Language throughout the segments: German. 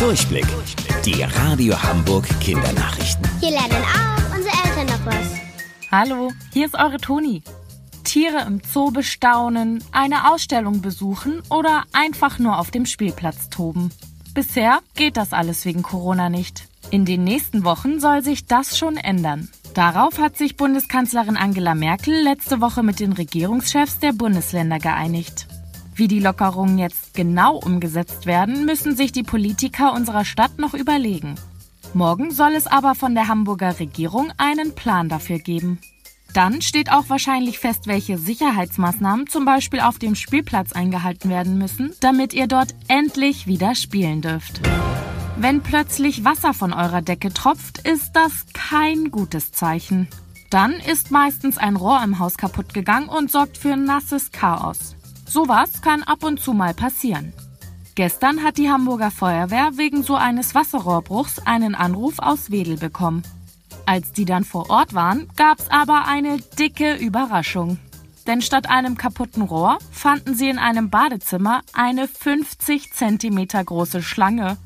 Durchblick. Die Radio Hamburg Kindernachrichten. Hier lernen auch unsere Eltern noch was. Hallo, hier ist eure Toni. Tiere im Zoo bestaunen, eine Ausstellung besuchen oder einfach nur auf dem Spielplatz toben. Bisher geht das alles wegen Corona nicht. In den nächsten Wochen soll sich das schon ändern. Darauf hat sich Bundeskanzlerin Angela Merkel letzte Woche mit den Regierungschefs der Bundesländer geeinigt. Wie die Lockerungen jetzt genau umgesetzt werden, müssen sich die Politiker unserer Stadt noch überlegen. Morgen soll es aber von der Hamburger Regierung einen Plan dafür geben. Dann steht auch wahrscheinlich fest, welche Sicherheitsmaßnahmen zum Beispiel auf dem Spielplatz eingehalten werden müssen, damit ihr dort endlich wieder spielen dürft. Wenn plötzlich Wasser von eurer Decke tropft, ist das kein gutes Zeichen. Dann ist meistens ein Rohr im Haus kaputt gegangen und sorgt für nasses Chaos. Sowas kann ab und zu mal passieren. Gestern hat die Hamburger Feuerwehr wegen so eines Wasserrohrbruchs einen Anruf aus Wedel bekommen. Als die dann vor Ort waren, gab's aber eine dicke Überraschung. Denn statt einem kaputten Rohr fanden sie in einem Badezimmer eine 50 Zentimeter große Schlange.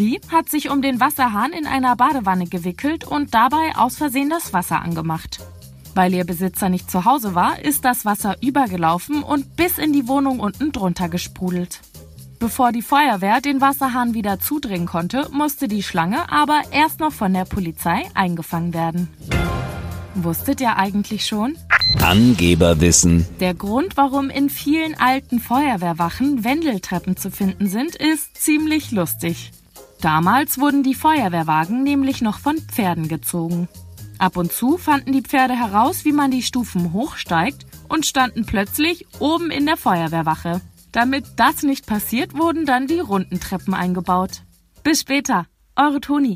Die hat sich um den Wasserhahn in einer Badewanne gewickelt und dabei aus Versehen das Wasser angemacht. Weil ihr Besitzer nicht zu Hause war, ist das Wasser übergelaufen und bis in die Wohnung unten drunter gesprudelt. Bevor die Feuerwehr den Wasserhahn wieder zudrehen konnte, musste die Schlange aber erst noch von der Polizei eingefangen werden. Wusstet ihr eigentlich schon? Angeberwissen. Der Grund, warum in vielen alten Feuerwehrwachen Wendeltreppen zu finden sind, ist ziemlich lustig. Damals wurden die Feuerwehrwagen nämlich noch von Pferden gezogen. Ab und zu fanden die Pferde heraus, wie man die Stufen hochsteigt und standen plötzlich oben in der Feuerwehrwache. Damit das nicht passiert, wurden dann die runden Treppen eingebaut. Bis später, eure Toni.